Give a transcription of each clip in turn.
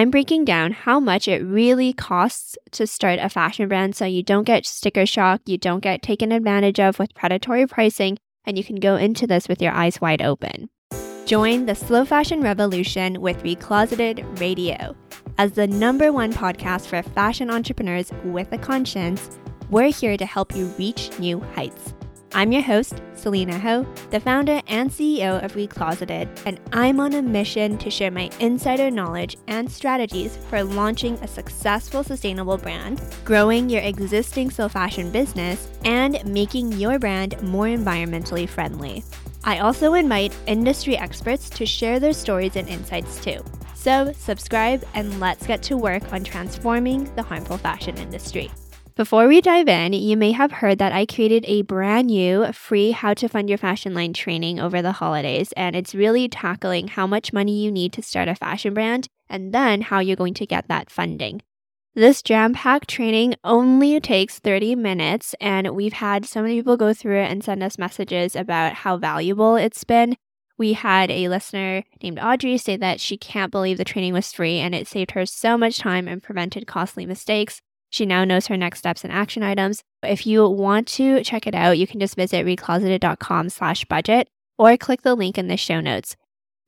I'm breaking down how much it really costs to start a fashion brand so you don't get sticker shock, you don't get taken advantage of with predatory pricing, and you can go into this with your eyes wide open. Join the slow fashion revolution with Recloseted Radio. As the number one podcast for fashion entrepreneurs with a conscience, we're here to help you reach new heights. I'm your host, Selina Ho, the founder and CEO of Recloseted, and I'm on a mission to share my insider knowledge and strategies for launching a successful sustainable brand, growing your existing slow fashion business, and making your brand more environmentally friendly. I also invite industry experts to share their stories and insights too. So, subscribe and let's get to work on transforming the harmful fashion industry. Before we dive in, you may have heard that I created a brand new free How to Fund Your Fashion Line training over the holidays, and it's really tackling how much money you need to start a fashion brand and then how you're going to get that funding. This jam packed training only takes 30 minutes, and we've had so many people go through it and send us messages about how valuable it's been. We had a listener named Audrey say that she can't believe the training was free and it saved her so much time and prevented costly mistakes. She now knows her next steps and action items. If you want to check it out, you can just visit recloseted.com slash budget or click the link in the show notes.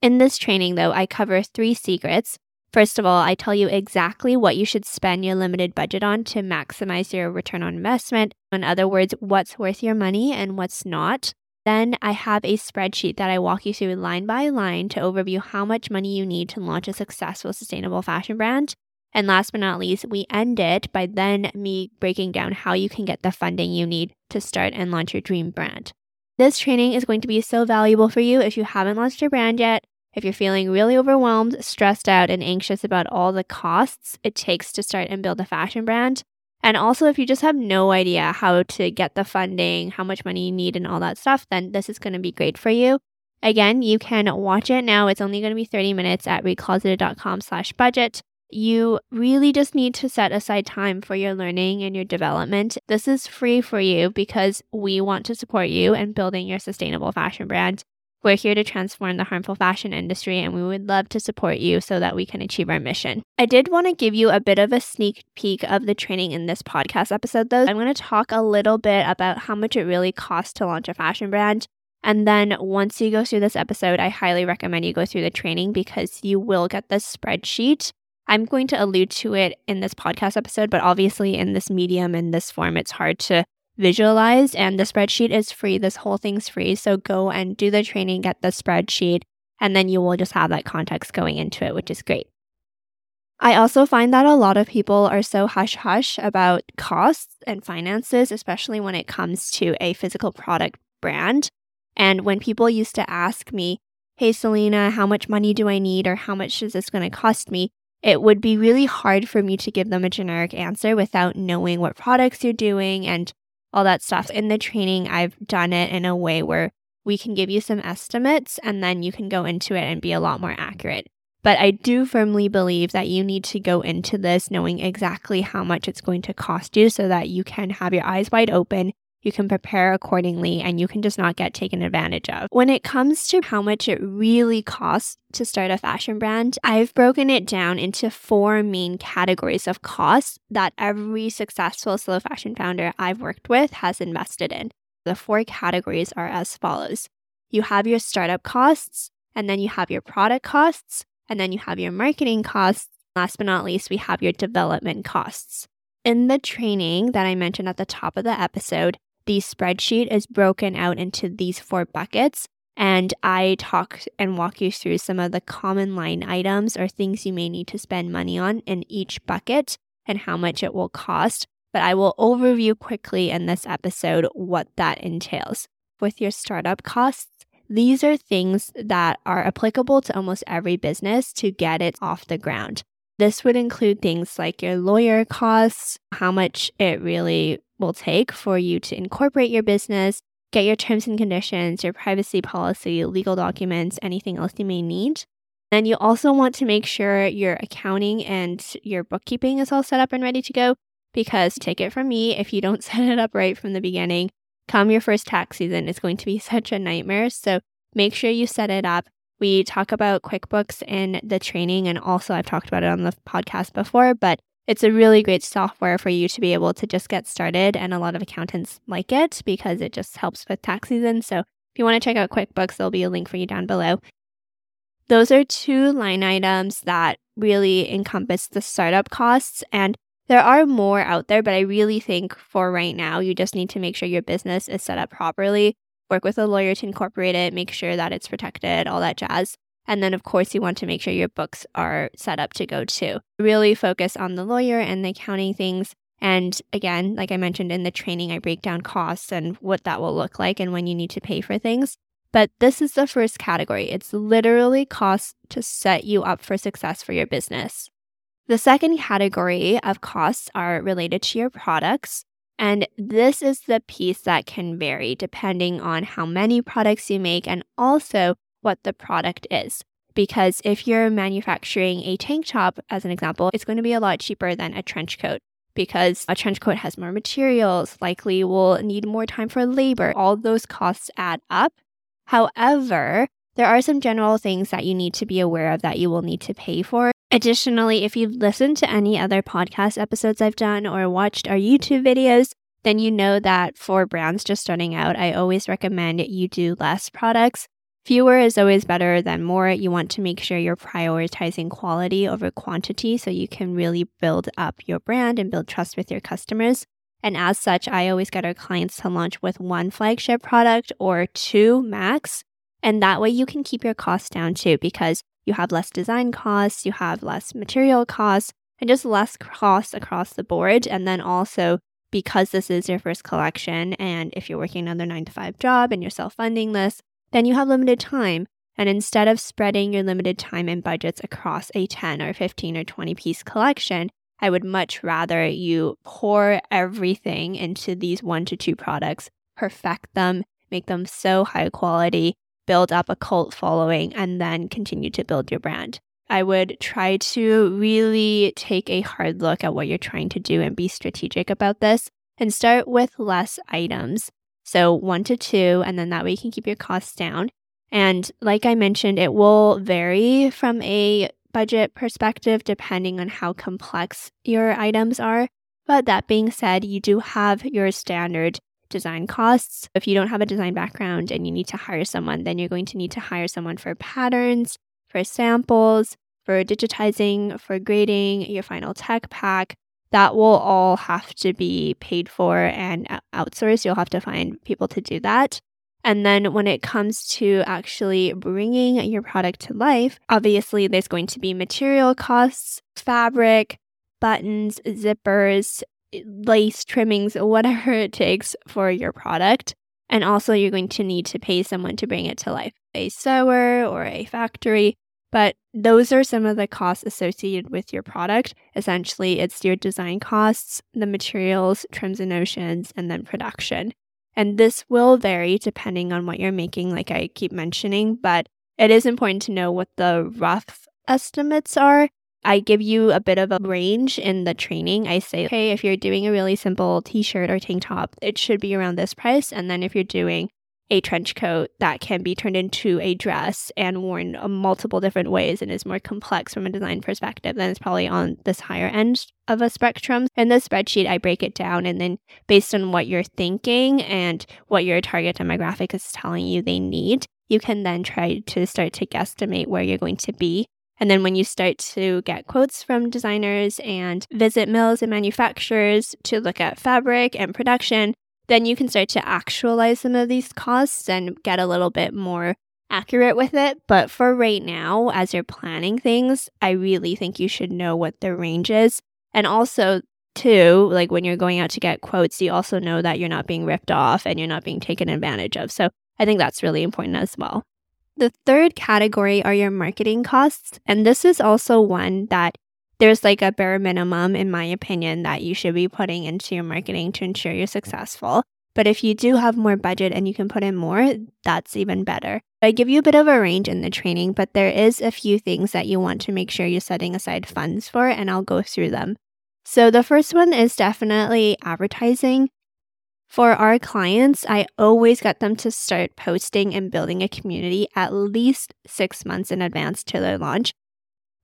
In this training, though, I cover three secrets. First of all, I tell you exactly what you should spend your limited budget on to maximize your return on investment. In other words, what's worth your money and what's not. Then I have a spreadsheet that I walk you through line by line to overview how much money you need to launch a successful sustainable fashion brand. And last but not least, we end it by then me breaking down how you can get the funding you need to start and launch your dream brand. This training is going to be so valuable for you if you haven't launched your brand yet, if you're feeling really overwhelmed, stressed out, and anxious about all the costs it takes to start and build a fashion brand. And also, if you just have no idea how to get the funding, how much money you need, and all that stuff, then this is going to be great for you. Again, you can watch it now. It's only going to be 30 minutes at recloseted.com slash budget you really just need to set aside time for your learning and your development. This is free for you because we want to support you in building your sustainable fashion brand. We're here to transform the harmful fashion industry and we would love to support you so that we can achieve our mission. I did want to give you a bit of a sneak peek of the training in this podcast episode, though. I'm going to talk a little bit about how much it really costs to launch a fashion brand. And then once you go through this episode, I highly recommend you go through the training because you will get this spreadsheet I'm going to allude to it in this podcast episode, but obviously in this medium in this form, it's hard to visualize. And the spreadsheet is free. This whole thing's free. So go and do the training, get the spreadsheet, and then you will just have that context going into it, which is great. I also find that a lot of people are so hush hush about costs and finances, especially when it comes to a physical product brand. And when people used to ask me, Hey, Selina, how much money do I need? Or how much is this going to cost me? It would be really hard for me to give them a generic answer without knowing what products you're doing and all that stuff. In the training, I've done it in a way where we can give you some estimates and then you can go into it and be a lot more accurate. But I do firmly believe that you need to go into this knowing exactly how much it's going to cost you so that you can have your eyes wide open you can prepare accordingly, and you can just not get taken advantage of. When it comes to how much it really costs to start a fashion brand, I've broken it down into four main categories of costs that every successful slow fashion founder I've worked with has invested in. The four categories are as follows you have your startup costs, and then you have your product costs, and then you have your marketing costs. Last but not least, we have your development costs. In the training that I mentioned at the top of the episode, the spreadsheet is broken out into these four buckets. And I talk and walk you through some of the common line items or things you may need to spend money on in each bucket and how much it will cost. But I will overview quickly in this episode what that entails. With your startup costs, these are things that are applicable to almost every business to get it off the ground. This would include things like your lawyer costs, how much it really will take for you to incorporate your business, get your terms and conditions, your privacy policy, legal documents, anything else you may need. Then you also want to make sure your accounting and your bookkeeping is all set up and ready to go because take it from me, if you don't set it up right from the beginning, come your first tax season, it's going to be such a nightmare. So make sure you set it up We talk about QuickBooks in the training, and also I've talked about it on the podcast before, but it's a really great software for you to be able to just get started. And a lot of accountants like it because it just helps with tax season. So if you want to check out QuickBooks, there'll be a link for you down below. Those are two line items that really encompass the startup costs. And there are more out there, but I really think for right now, you just need to make sure your business is set up properly work with a lawyer to incorporate it, make sure that it's protected, all that jazz. And then, of course, you want to make sure your books are set up to go too. Really focus on the lawyer and the accounting things. And again, like I mentioned in the training, I break down costs and what that will look like and when you need to pay for things. But this is the first category. It's literally costs to set you up for success for your business. The second category of costs are related to your products. And this is the piece that can vary depending on how many products you make and also what the product is. Because if you're manufacturing a tank top, as an example, it's going to be a lot cheaper than a trench coat because a trench coat has more materials, likely will need more time for labor. All those costs add up. However, there are some general things that you need to be aware of that you will need to pay for. Additionally, if you've listened to any other podcast episodes I've done or watched our YouTube videos, then you know that for brands just starting out, I always recommend you do less products. Fewer is always better than more. You want to make sure you're prioritizing quality over quantity so you can really build up your brand and build trust with your customers. And as such, I always get our clients to launch with one flagship product or two max. And that way you can keep your costs down too because you have less design costs, you have less material costs, and just less costs across the board. And then also, because this is your first collection, and if you're working another nine to five job and you're self funding this, then you have limited time. And instead of spreading your limited time and budgets across a 10 or 15 or 20 piece collection, I would much rather you pour everything into these one to two products, perfect them, make them so high quality build up a cult following, and then continue to build your brand. I would try to really take a hard look at what you're trying to do and be strategic about this and start with less items. So, one to two, and then that way you can keep your costs down. And like I mentioned, it will vary from a budget perspective depending on how complex your items are. But that being said, you do have your standard design costs. If you don't have a design background and you need to hire someone, then you're going to need to hire someone for patterns, for samples, for digitizing, for grading your final tech pack. That will all have to be paid for and outsourced. You'll have to find people to do that. And then when it comes to actually bringing your product to life, obviously there's going to be material costs, fabric, buttons, zippers, lace trimmings, whatever it takes for your product. And also, you're going to need to pay someone to bring it to life, a sewer or a factory. But those are some of the costs associated with your product. Essentially, it's your design costs, the materials, trims and notions, and then production. And this will vary depending on what you're making, like I keep mentioning, but it is important to know what the rough estimates are I give you a bit of a range in the training. I say, okay, if you're doing a really simple t shirt or tank top, it should be around this price. And then if you're doing a trench coat that can be turned into a dress and worn uh, multiple different ways and is more complex from a design perspective, then it's probably on this higher end of a spectrum. In the spreadsheet, I break it down and then based on what you're thinking and what your target demographic is telling you they need, you can then try to start to guesstimate where you're going to be and then when you start to get quotes from designers and visit mills and manufacturers to look at fabric and production, then you can start to actualize some of these costs and get a little bit more accurate with it. But for right now, as you're planning things, I really think you should know what the range is. And also, too, like when you're going out to get quotes, you also know that you're not being ripped off and you're not being taken advantage of. So I think that's really important as well. The third category are your marketing costs. And this is also one that there's like a bare minimum, in my opinion, that you should be putting into your marketing to ensure you're successful. But if you do have more budget and you can put in more, that's even better. I give you a bit of a range in the training, but there is a few things that you want to make sure you're setting aside funds for, and I'll go through them. So the first one is definitely advertising. For our clients, I always get them to start posting and building a community at least six months in advance to their launch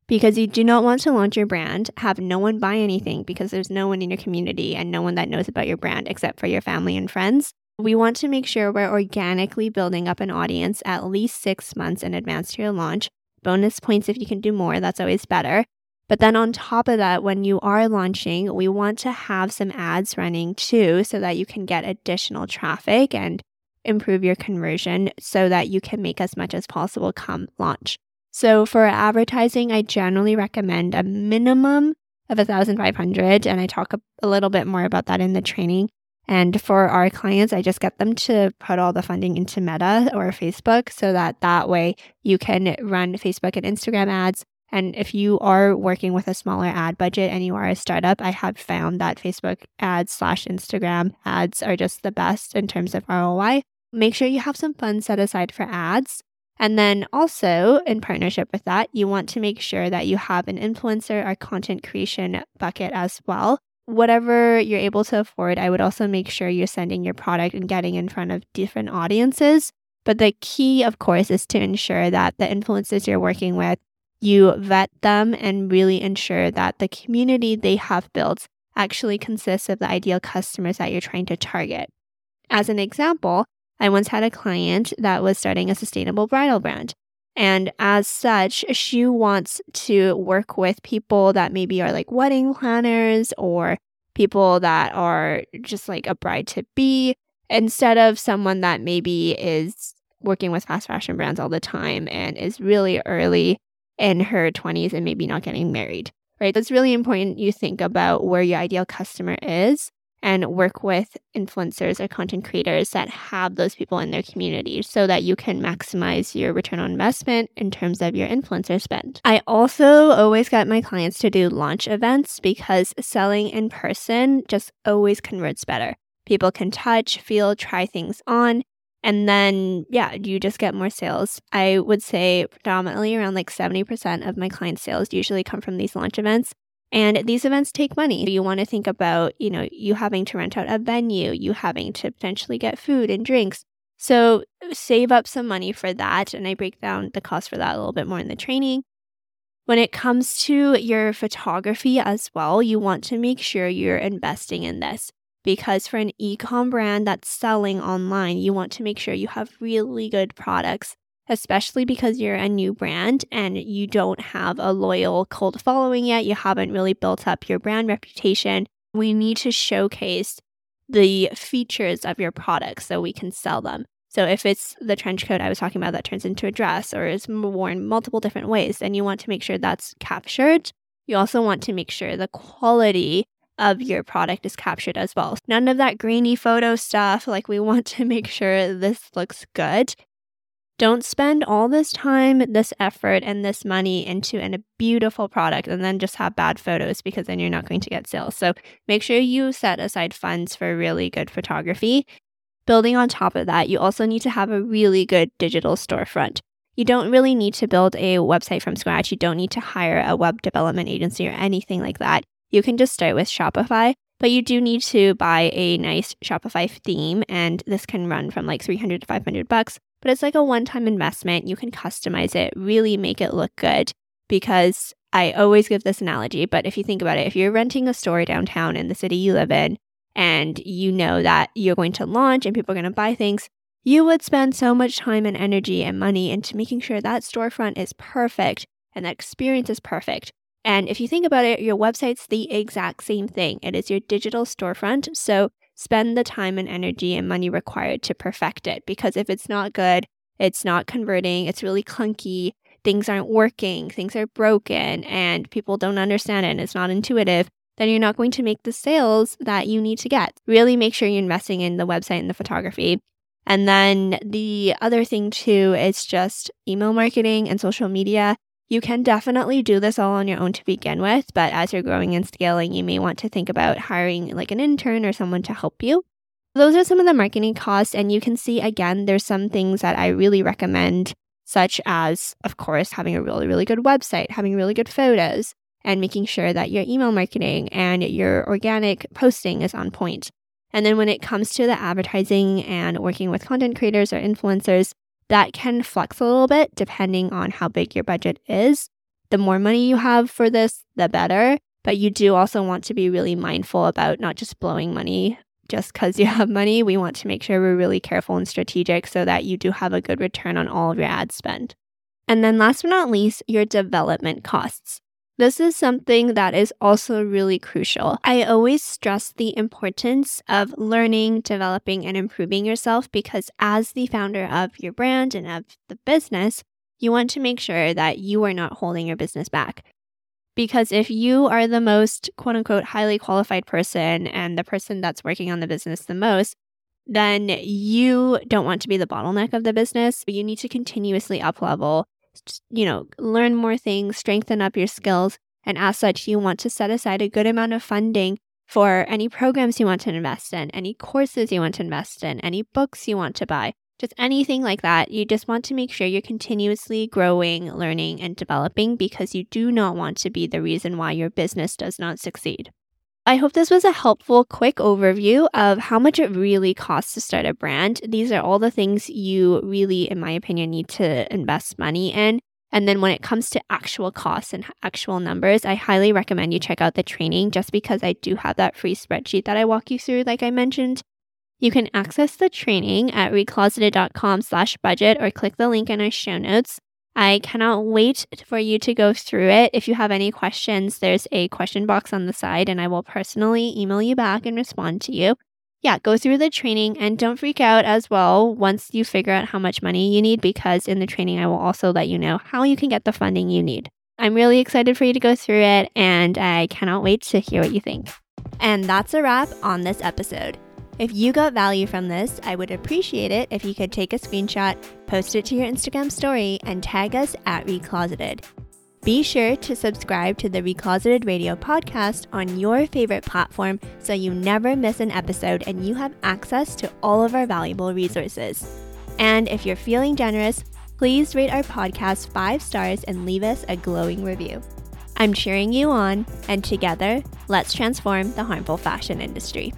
because you do not want to launch your brand, have no one buy anything because there's no one in your community and no one that knows about your brand except for your family and friends. We want to make sure we're organically building up an audience at least six months in advance to your launch. Bonus points if you can do more, that's always better. But then on top of that, when you are launching, we want to have some ads running too so that you can get additional traffic and improve your conversion so that you can make as much as possible come launch. So for advertising, I generally recommend a minimum of 1500 and I talk a little bit more about that in the training. And for our clients, I just get them to put all the funding into Meta or Facebook so that that way you can run Facebook and Instagram ads. And if you are working with a smaller ad budget and you are a startup, I have found that Facebook ads slash Instagram ads are just the best in terms of ROI. Make sure you have some funds set aside for ads and then also, in partnership with that, you want to make sure that you have an influencer or content creation bucket as well. Whatever you're able to afford, I would also make sure you're sending your product and getting in front of different audiences. But the key, of course, is to ensure that the influencers you're working with, you vet them and really ensure that the community they have built actually consists of the ideal customers that you're trying to target. As an example, I once had a client that was starting a sustainable bridal brand. And as such, she wants to work with people that maybe are like wedding planners or people that are just like a bride to be instead of someone that maybe is working with fast fashion brands all the time and is really early in her 20s and maybe not getting married, right? It's really important you think about where your ideal customer is and work with influencers or content creators that have those people in their community so that you can maximize your return on investment in terms of your influencer spend. I also always get my clients to do launch events because selling in person just always converts better. People can touch, feel, try things on. And then, yeah, you just get more sales. I would say predominantly around like 70% of my client sales usually come from these launch events. And these events take money. You want to think about, you know, you having to rent out a venue, you having to potentially get food and drinks. So save up some money for that. And I break down the cost for that a little bit more in the training. When it comes to your photography as well, you want to make sure you're investing in this because for an e-com brand that's selling online, you want to make sure you have really good products especially because you're a new brand and you don't have a loyal cult following yet. You haven't really built up your brand reputation. We need to showcase the features of your products so we can sell them. So if it's the trench coat I was talking about that turns into a dress or is worn multiple different ways, then you want to make sure that's captured. You also want to make sure the quality of your product is captured as well. None of that grainy photo stuff. Like we want to make sure this looks good don't spend all this time, this effort, and this money into a beautiful product and then just have bad photos because then you're not going to get sales. So make sure you set aside funds for really good photography. Building on top of that, you also need to have a really good digital storefront. You don't really need to build a website from scratch. You don't need to hire a web development agency or anything like that. You can just start with Shopify, but you do need to buy a nice Shopify theme and this can run from like 300 to 500 bucks but it's like a one time investment. You can customize it, really make it look good. Because I always give this analogy, but if you think about it, if you're renting a store downtown in the city you live in, and you know that you're going to launch and people are going to buy things, you would spend so much time and energy and money into making sure that storefront is perfect and that experience is perfect. And if you think about it, your website's the exact same thing. It is your digital storefront. So spend the time and energy and money required to perfect it. Because if it's not good, it's not converting, it's really clunky, things aren't working, things are broken, and people don't understand it and it's not intuitive, then you're not going to make the sales that you need to get. Really make sure you're investing in the website and the photography. And then the other thing too is just email marketing and social media. You can definitely do this all on your own to begin with, but as you're growing and scaling, you may want to think about hiring like an intern or someone to help you. Those are some of the marketing costs, and you can see again, there's some things that I really recommend, such as, of course, having a really, really good website, having really good photos, and making sure that your email marketing and your organic posting is on point. And then when it comes to the advertising and working with content creators or influencers, that can flex a little bit depending on how big your budget is. The more money you have for this, the better. But you do also want to be really mindful about not just blowing money just because you have money. We want to make sure we're really careful and strategic so that you do have a good return on all of your ad spend. And then last but not least, your development costs. This is something that is also really crucial. I always stress the importance of learning, developing, and improving yourself because, as the founder of your brand and of the business, you want to make sure that you are not holding your business back. Because if you are the most quote unquote highly qualified person and the person that's working on the business the most, then you don't want to be the bottleneck of the business. You need to continuously up level, you know, learn more things, strengthen up your skills. And as such, you want to set aside a good amount of funding for any programs you want to invest in, any courses you want to invest in, any books you want to buy just anything like that. You just want to make sure you're continuously growing, learning, and developing because you do not want to be the reason why your business does not succeed. I hope this was a helpful, quick overview of how much it really costs to start a brand. These are all the things you really, in my opinion, need to invest money in. And then when it comes to actual costs and actual numbers, I highly recommend you check out the training just because I do have that free spreadsheet that I walk you through, like I mentioned. You can access the training at recloseted.com slash budget or click the link in our show notes. I cannot wait for you to go through it. If you have any questions, there's a question box on the side and I will personally email you back and respond to you. Yeah, go through the training and don't freak out as well once you figure out how much money you need because in the training I will also let you know how you can get the funding you need. I'm really excited for you to go through it and I cannot wait to hear what you think. And that's a wrap on this episode. If you got value from this, I would appreciate it if you could take a screenshot, post it to your Instagram story, and tag us at Recloseted. Be sure to subscribe to the Recloseted Radio podcast on your favorite platform so you never miss an episode and you have access to all of our valuable resources. And if you're feeling generous, please rate our podcast five stars and leave us a glowing review. I'm cheering you on, and together, let's transform the harmful fashion industry.